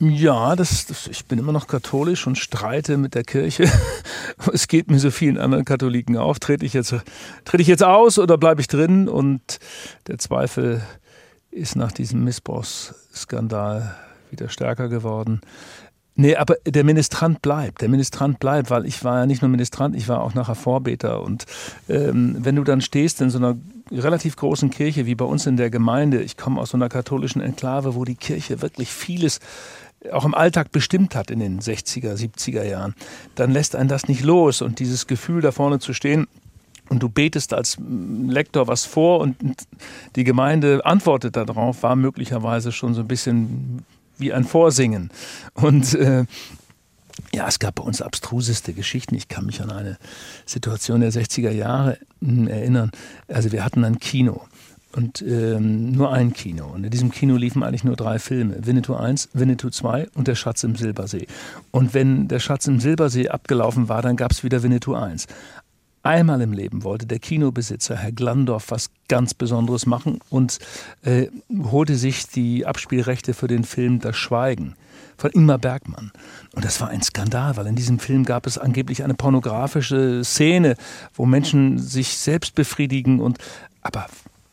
Ja, das, das, ich bin immer noch katholisch und streite mit der Kirche. [laughs] Es geht mir so vielen anderen Katholiken auf. Trete ich jetzt, trete ich jetzt aus oder bleibe ich drin? Und der Zweifel ist nach diesem Missbrauchsskandal wieder stärker geworden. Nee, aber der Ministrant bleibt. Der Ministrant bleibt, weil ich war ja nicht nur Ministrant, ich war auch nachher Vorbeter. Und ähm, wenn du dann stehst in so einer relativ großen Kirche wie bei uns in der Gemeinde, ich komme aus so einer katholischen Enklave, wo die Kirche wirklich vieles auch im Alltag bestimmt hat in den 60er, 70er Jahren, dann lässt einen das nicht los. Und dieses Gefühl, da vorne zu stehen, und du betest als Lektor was vor und die Gemeinde antwortet darauf, war möglicherweise schon so ein bisschen wie ein Vorsingen. Und äh, ja, es gab bei uns abstruseste Geschichten. Ich kann mich an eine Situation der 60er Jahre hm, erinnern. Also wir hatten ein Kino und ähm, nur ein Kino. Und in diesem Kino liefen eigentlich nur drei Filme. Winnetou 1, Winnetou 2 und Der Schatz im Silbersee. Und wenn Der Schatz im Silbersee abgelaufen war, dann gab es wieder Winnetou 1. Einmal im Leben wollte der Kinobesitzer Herr Glandorf was ganz Besonderes machen und äh, holte sich die Abspielrechte für den Film Das Schweigen von Ingmar Bergmann. Und das war ein Skandal, weil in diesem Film gab es angeblich eine pornografische Szene, wo Menschen sich selbst befriedigen und aber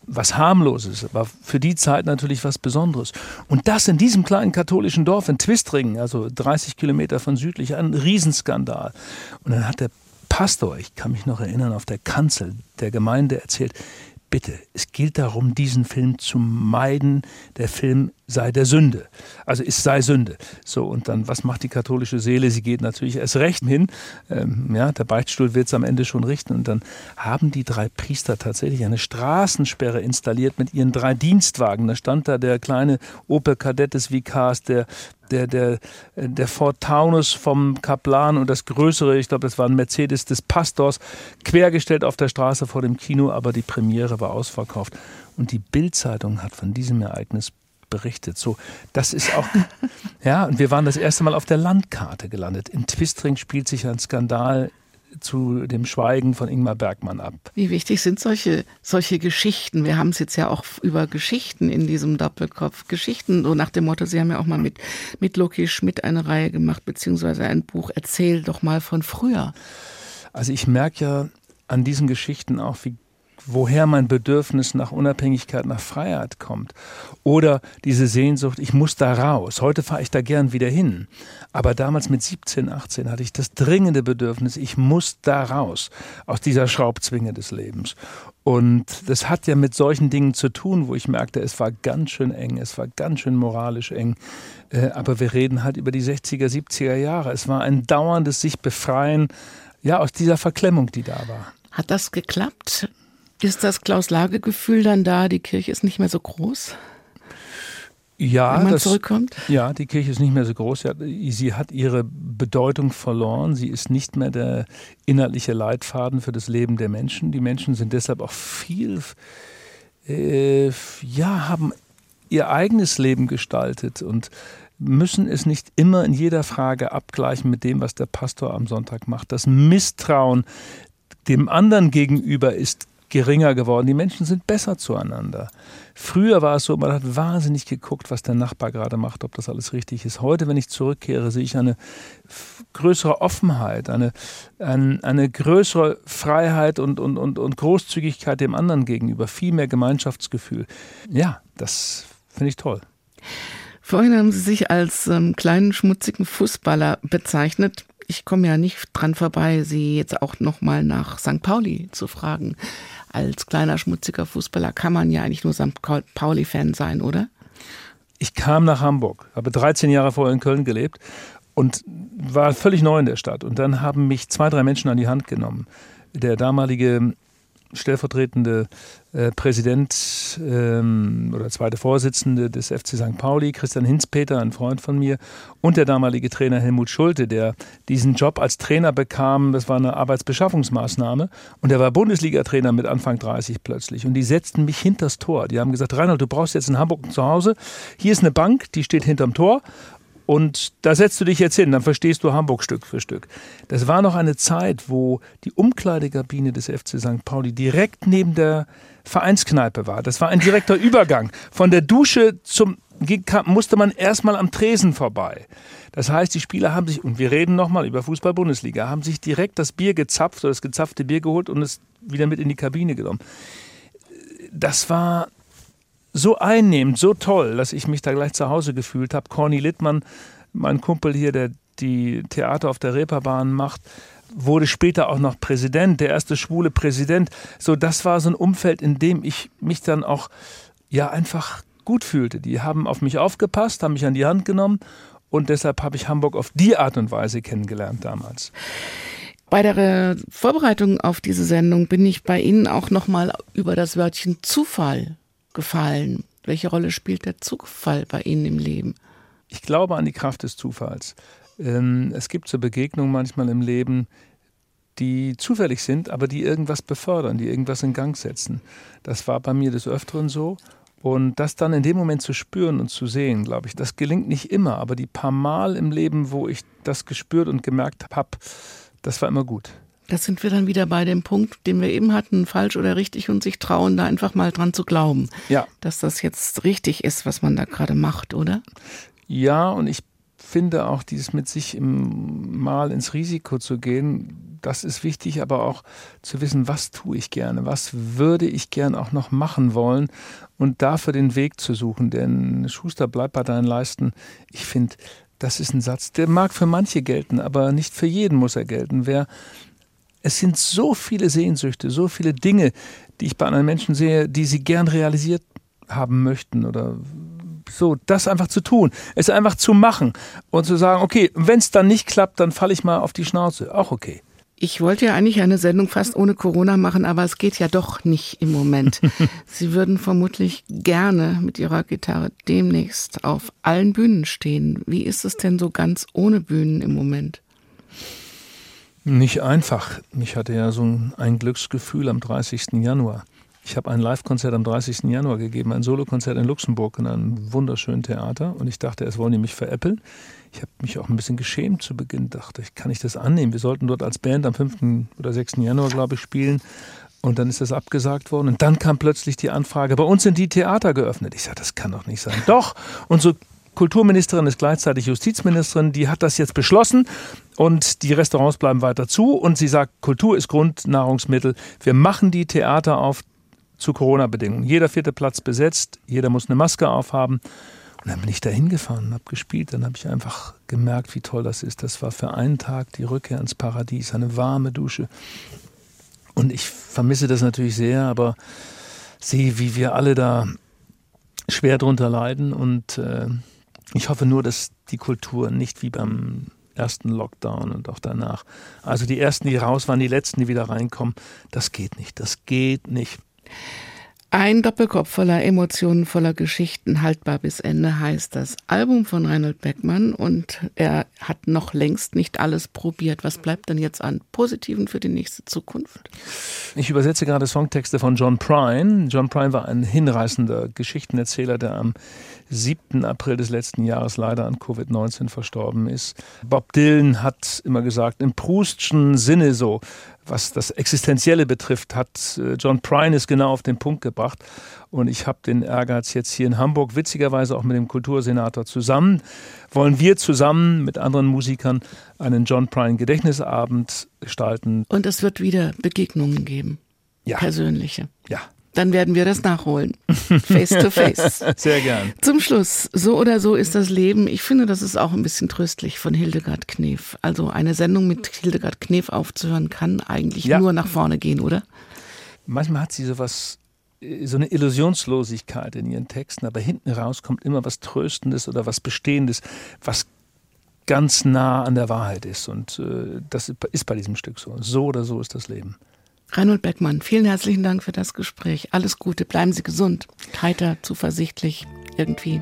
was harmloses, aber für die Zeit natürlich was Besonderes. Und das in diesem kleinen katholischen Dorf in Twistringen, also 30 Kilometer von südlich, ein Riesenskandal. Und dann hat der Pastor, ich kann mich noch erinnern, auf der Kanzel der Gemeinde erzählt, bitte, es gilt darum, diesen Film zu meiden. Der Film sei der Sünde. Also es sei Sünde. So, und dann, was macht die katholische Seele? Sie geht natürlich erst recht hin. Ähm, ja, der Beichtstuhl wird es am Ende schon richten. Und dann haben die drei Priester tatsächlich eine Straßensperre installiert mit ihren drei Dienstwagen. Da stand da der kleine Opel Kadett des Vikars, der der, der, der Ford Taunus vom Kaplan und das größere, ich glaube, das war ein Mercedes des Pastors, quergestellt auf der Straße vor dem Kino, aber die Premiere war ausverkauft. Und die Bildzeitung hat von diesem Ereignis berichtet. So, das ist auch, [laughs] ja, und wir waren das erste Mal auf der Landkarte gelandet. In Twistring spielt sich ein Skandal zu dem Schweigen von Ingmar Bergmann ab. Wie wichtig sind solche, solche Geschichten? Wir haben es jetzt ja auch über Geschichten in diesem Doppelkopf. Geschichten, so nach dem Motto, Sie haben ja auch mal mit, mit Loki Schmidt eine Reihe gemacht, beziehungsweise ein Buch. Erzähl doch mal von früher. Also ich merke ja an diesen Geschichten auch, wie woher mein Bedürfnis nach Unabhängigkeit, nach Freiheit kommt. Oder diese Sehnsucht, ich muss da raus. Heute fahre ich da gern wieder hin. Aber damals mit 17, 18 hatte ich das dringende Bedürfnis, ich muss da raus aus dieser Schraubzwinge des Lebens. Und das hat ja mit solchen Dingen zu tun, wo ich merkte, es war ganz schön eng, es war ganz schön moralisch eng. Äh, aber wir reden halt über die 60er, 70er Jahre. Es war ein dauerndes sich befreien, ja, aus dieser Verklemmung, die da war. Hat das geklappt? Ist das Klaus-Lage-Gefühl dann da, die Kirche ist nicht mehr so groß? Ja, wenn man das, zurückkommt? Ja, die Kirche ist nicht mehr so groß. Sie hat ihre Bedeutung verloren. Sie ist nicht mehr der inhaltliche Leitfaden für das Leben der Menschen. Die Menschen sind deshalb auch viel, äh, ja, haben ihr eigenes Leben gestaltet und müssen es nicht immer in jeder Frage abgleichen mit dem, was der Pastor am Sonntag macht. Das Misstrauen dem anderen gegenüber ist geringer geworden. Die Menschen sind besser zueinander. Früher war es so, man hat wahnsinnig geguckt, was der Nachbar gerade macht, ob das alles richtig ist. Heute, wenn ich zurückkehre, sehe ich eine größere Offenheit, eine, eine, eine größere Freiheit und, und, und, und Großzügigkeit dem anderen gegenüber, viel mehr Gemeinschaftsgefühl. Ja, das finde ich toll. Vorhin haben Sie sich als ähm, kleinen schmutzigen Fußballer bezeichnet. Ich komme ja nicht dran vorbei, Sie jetzt auch noch mal nach St. Pauli zu fragen als kleiner schmutziger Fußballer kann man ja eigentlich nur St. Pauli-Fan sein, oder? Ich kam nach Hamburg, habe 13 Jahre vorher in Köln gelebt und war völlig neu in der Stadt. Und dann haben mich zwei, drei Menschen an die Hand genommen. Der damalige stellvertretende äh, Präsident ähm, oder zweite Vorsitzende des FC St. Pauli, Christian Hinzpeter, ein Freund von mir, und der damalige Trainer Helmut Schulte, der diesen Job als Trainer bekam. Das war eine Arbeitsbeschaffungsmaßnahme. Und er war Bundesliga-Trainer mit Anfang 30 plötzlich. Und die setzten mich hinters Tor. Die haben gesagt, Reinhold, du brauchst jetzt in Hamburg ein Zuhause. Hier ist eine Bank, die steht hinterm Tor. Und da setzt du dich jetzt hin, dann verstehst du Hamburg Stück für Stück. Das war noch eine Zeit, wo die Umkleidekabine des FC St. Pauli direkt neben der Vereinskneipe war. Das war ein direkter [laughs] Übergang. Von der Dusche zum musste man erstmal am Tresen vorbei. Das heißt, die Spieler haben sich, und wir reden nochmal über Fußball-Bundesliga, haben sich direkt das Bier gezapft oder das gezapfte Bier geholt und es wieder mit in die Kabine genommen. Das war so einnehmend, so toll, dass ich mich da gleich zu Hause gefühlt habe. Corny Littmann, mein Kumpel hier, der die Theater auf der Reeperbahn macht, wurde später auch noch Präsident, der erste schwule Präsident. So, das war so ein Umfeld, in dem ich mich dann auch ja einfach gut fühlte. Die haben auf mich aufgepasst, haben mich an die Hand genommen und deshalb habe ich Hamburg auf die Art und Weise kennengelernt damals. Bei der Vorbereitung auf diese Sendung bin ich bei Ihnen auch noch mal über das Wörtchen Zufall gefallen? Welche Rolle spielt der Zufall bei Ihnen im Leben? Ich glaube an die Kraft des Zufalls. Ähm, es gibt so Begegnungen manchmal im Leben, die zufällig sind, aber die irgendwas befördern, die irgendwas in Gang setzen. Das war bei mir des Öfteren so. Und das dann in dem Moment zu spüren und zu sehen, glaube ich, das gelingt nicht immer, aber die paar Mal im Leben, wo ich das gespürt und gemerkt habe, das war immer gut. Das sind wir dann wieder bei dem Punkt, den wir eben hatten, falsch oder richtig und sich trauen, da einfach mal dran zu glauben. Ja. Dass das jetzt richtig ist, was man da gerade macht, oder? Ja, und ich finde auch dieses mit sich im, mal ins Risiko zu gehen, das ist wichtig, aber auch zu wissen, was tue ich gerne, was würde ich gern auch noch machen wollen und dafür den Weg zu suchen. Denn Schuster bleibt bei deinen Leisten. Ich finde, das ist ein Satz, der mag für manche gelten, aber nicht für jeden muss er gelten. Wer es sind so viele Sehnsüchte, so viele Dinge, die ich bei anderen Menschen sehe, die sie gern realisiert haben möchten oder so, das einfach zu tun, es einfach zu machen und zu sagen, okay, wenn es dann nicht klappt, dann falle ich mal auf die Schnauze, auch okay. Ich wollte ja eigentlich eine Sendung fast ohne Corona machen, aber es geht ja doch nicht im Moment. [laughs] Sie würden vermutlich gerne mit Ihrer Gitarre demnächst auf allen Bühnen stehen. Wie ist es denn so ganz ohne Bühnen im Moment? Nicht einfach. Ich hatte ja so ein Glücksgefühl am 30. Januar. Ich habe ein Live-Konzert am 30. Januar gegeben, ein Solokonzert in Luxemburg in einem wunderschönen Theater. Und ich dachte, es wollen die mich veräppeln. Ich habe mich auch ein bisschen geschämt zu Beginn. Dachte ich, kann ich das annehmen? Wir sollten dort als Band am 5. oder 6. Januar, glaube ich, spielen. Und dann ist das abgesagt worden. Und dann kam plötzlich die Anfrage, bei uns sind die Theater geöffnet. Ich sage, das kann doch nicht sein. Doch. Unsere Kulturministerin ist gleichzeitig Justizministerin. Die hat das jetzt beschlossen. Und die Restaurants bleiben weiter zu. Und sie sagt, Kultur ist Grundnahrungsmittel. Wir machen die Theater auf zu Corona-Bedingungen. Jeder vierte Platz besetzt, jeder muss eine Maske aufhaben. Und dann bin ich da hingefahren und habe gespielt. Dann habe ich einfach gemerkt, wie toll das ist. Das war für einen Tag die Rückkehr ins Paradies, eine warme Dusche. Und ich vermisse das natürlich sehr, aber sehe, wie wir alle da schwer drunter leiden. Und äh, ich hoffe nur, dass die Kultur nicht wie beim ersten Lockdown und auch danach. Also die ersten, die raus waren, die letzten, die wieder reinkommen. Das geht nicht. Das geht nicht. Ein Doppelkopf voller Emotionen, voller Geschichten, haltbar bis Ende heißt das Album von Reinhold Beckmann und er hat noch längst nicht alles probiert. Was bleibt denn jetzt an Positiven für die nächste Zukunft? Ich übersetze gerade Songtexte von John Prine. John Prine war ein hinreißender Geschichtenerzähler, der am 7. April des letzten Jahres leider an Covid-19 verstorben ist. Bob Dylan hat immer gesagt, im Proustschen Sinne so, was das Existenzielle betrifft, hat äh, John Prine es genau auf den Punkt gebracht. Und ich habe den Ehrgeiz jetzt hier in Hamburg, witzigerweise auch mit dem Kultursenator zusammen, wollen wir zusammen mit anderen Musikern einen John Prine Gedächtnisabend gestalten. Und es wird wieder Begegnungen geben. Ja. Persönliche. Ja dann werden wir das nachholen. Face to face. [laughs] Sehr gern. Zum Schluss, so oder so ist das Leben. Ich finde, das ist auch ein bisschen tröstlich von Hildegard Knef. Also eine Sendung mit Hildegard Knef aufzuhören, kann eigentlich ja. nur nach vorne gehen, oder? Manchmal hat sie sowas, äh, so eine Illusionslosigkeit in ihren Texten, aber hinten raus kommt immer was Tröstendes oder was Bestehendes, was ganz nah an der Wahrheit ist. Und äh, das ist bei diesem Stück so. So oder so ist das Leben. Reinhold Beckmann, vielen herzlichen Dank für das Gespräch. Alles Gute, bleiben Sie gesund, heiter, zuversichtlich, irgendwie.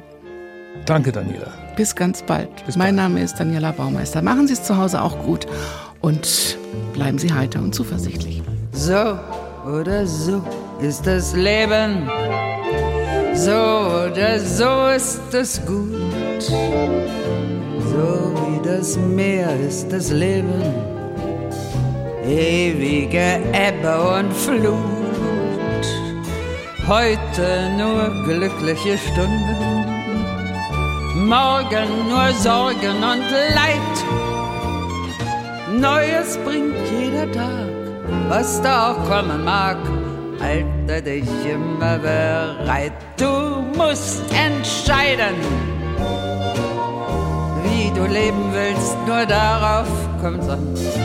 Danke, Daniela. Bis ganz bald. Bis mein bald. Name ist Daniela Baumeister. Machen Sie es zu Hause auch gut und bleiben Sie heiter und zuversichtlich. So oder so ist das Leben. So oder so ist es gut. So wie das Meer ist das Leben ewige Ebbe und Flut. Heute nur glückliche Stunden, morgen nur Sorgen und Leid. Neues bringt jeder Tag, was da auch kommen mag. Halte dich immer bereit, du musst entscheiden, wie du leben willst, nur darauf kommt's an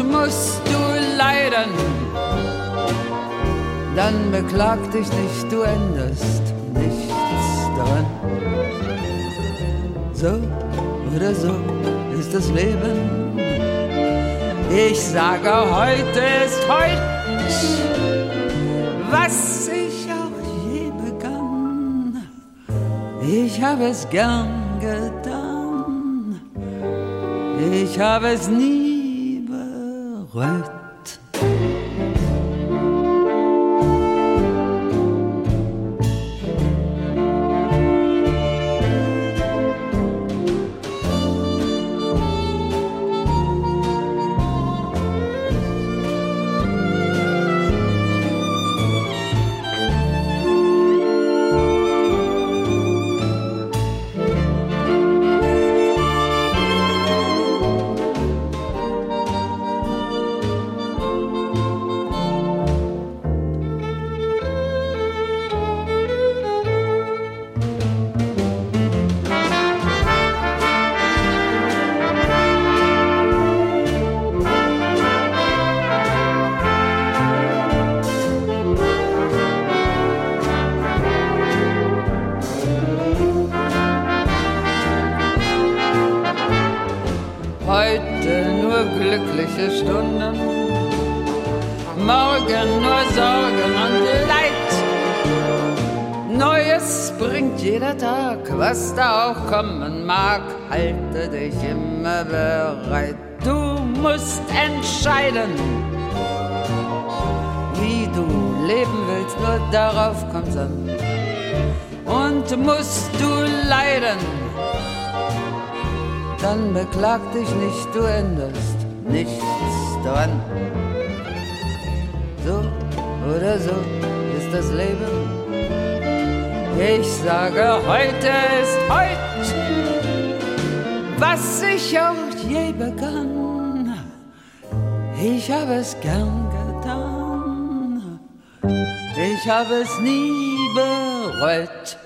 und musst du leiden, dann beklag dich nicht, du änderst nichts daran. So oder so ist das Leben. Ich sage, heute ist heute, was ich auch je begann. Ich habe es gern getan. Ich habe es nie white beklag dich nicht, du änderst nichts dran. So oder so ist das Leben. Ich sage, heute ist heute, was ich auch je begann. Ich habe es gern getan, ich habe es nie bereut.